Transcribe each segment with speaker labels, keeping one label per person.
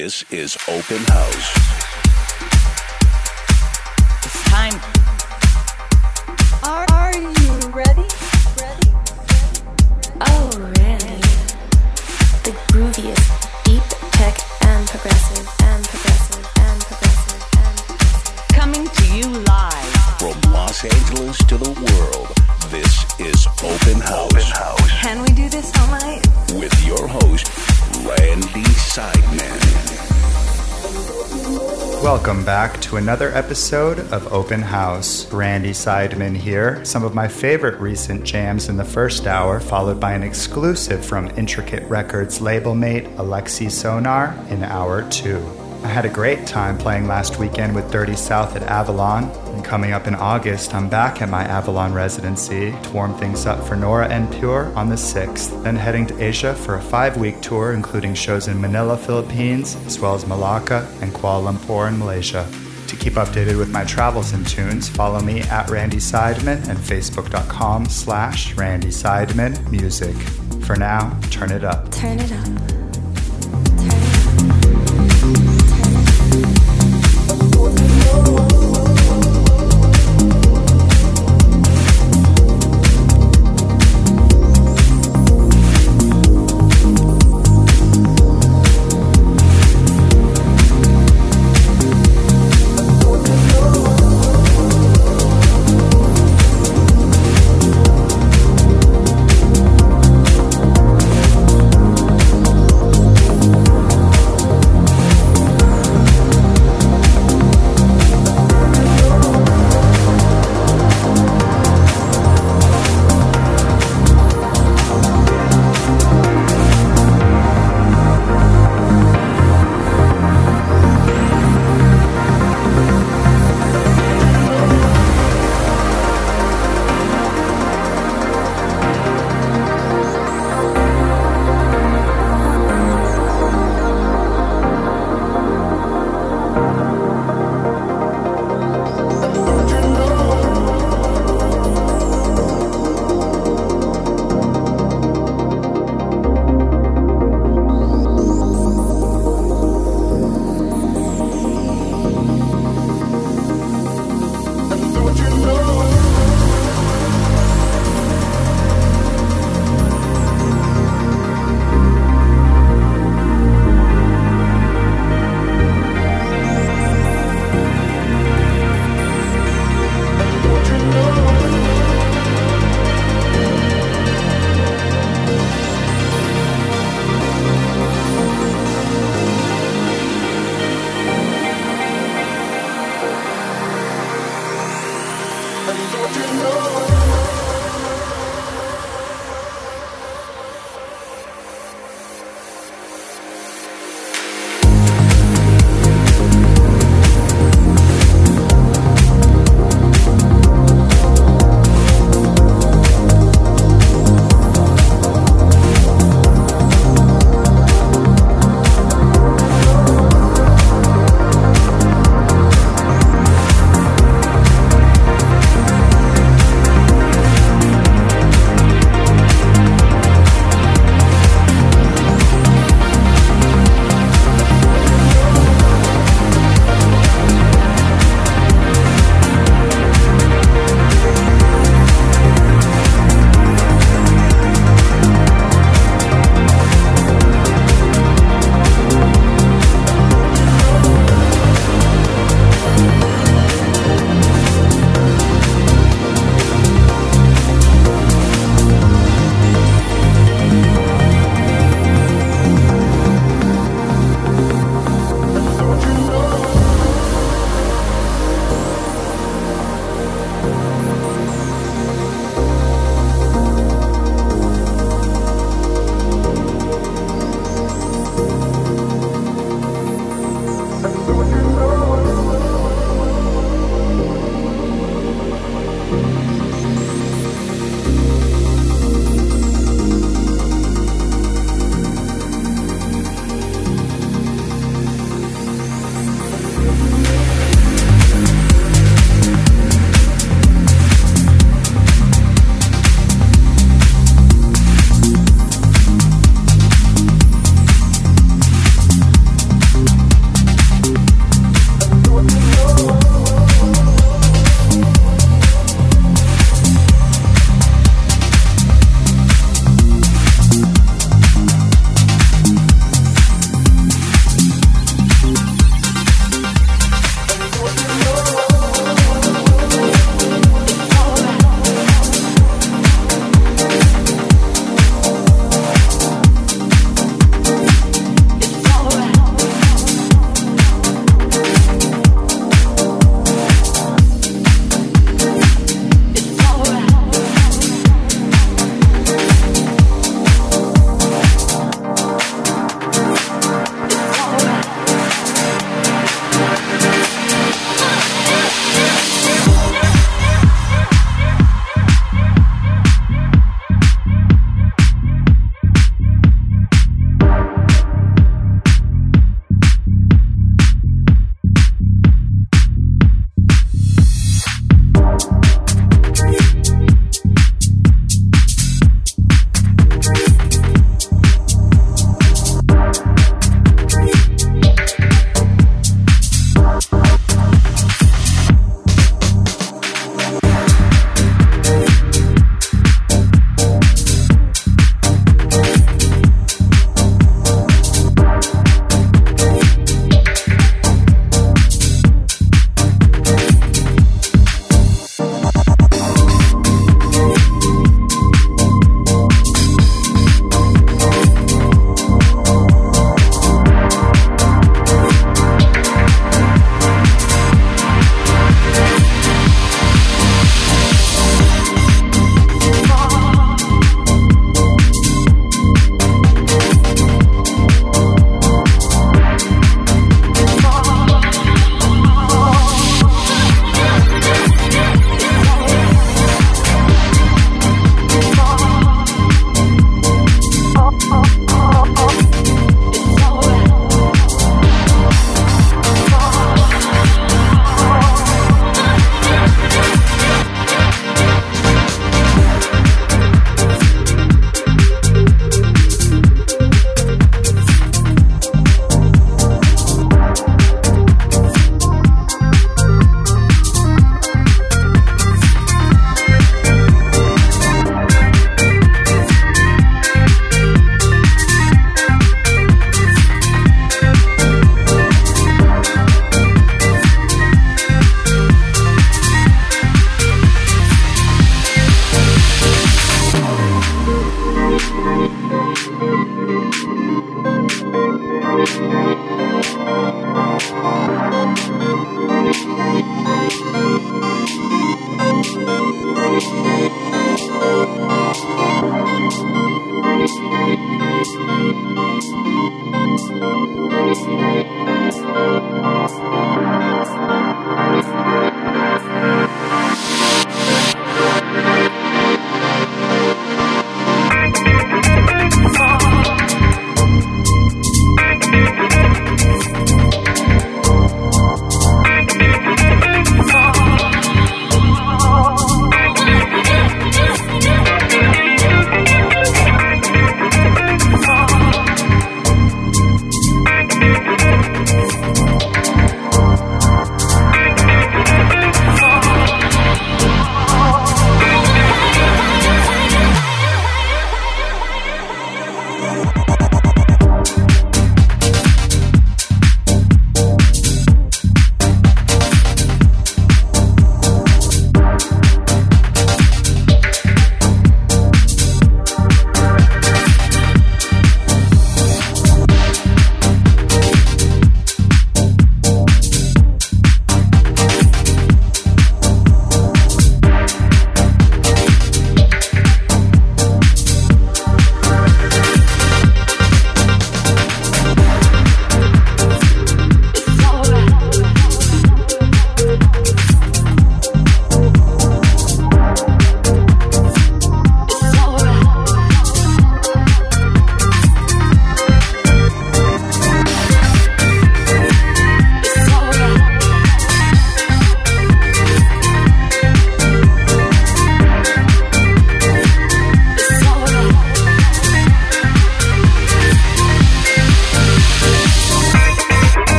Speaker 1: This is Open House.
Speaker 2: It's time.
Speaker 3: Welcome back to another episode of Open House. Randy Seidman here. Some of my favorite recent jams in the first hour, followed by an exclusive from Intricate Records label mate Alexi Sonar in hour two. I had a great time playing last weekend with Dirty South at Avalon, and coming up in August, I'm back at my Avalon residency to warm things up for Nora En Pure on the 6th, then heading to Asia for a five week tour, including shows in Manila, Philippines, as well as Malacca and Kuala Lumpur in Malaysia. To keep updated with my travels and tunes, follow me at Randy Seidman and facebook.com slash Randy Seidman Music. For now. Turn it up.
Speaker 4: Turn it up.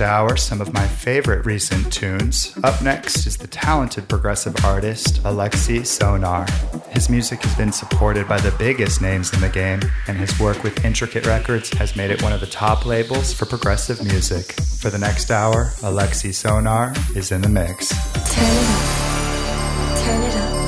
Speaker 3: Hour, some of my favorite recent tunes. Up next is the talented progressive artist Alexi Sonar. His music has been supported by the biggest names in the game, and his work with Intricate Records has made it one of the top labels for progressive music. For the next hour, Alexi Sonar is in the mix.
Speaker 4: Turn it up. Turn it up.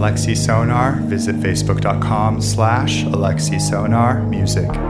Speaker 3: Alexi Sonar, visit facebook.com slash Alexi Sonar Music.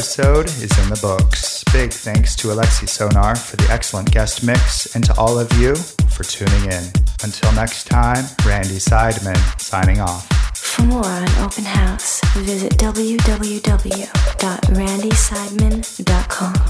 Speaker 3: Episode is in the books. Big thanks to Alexi Sonar for the excellent guest mix and to all of you for tuning in. Until next time, Randy Seidman signing off.
Speaker 4: For more on Open House, visit www.randyseidman.com.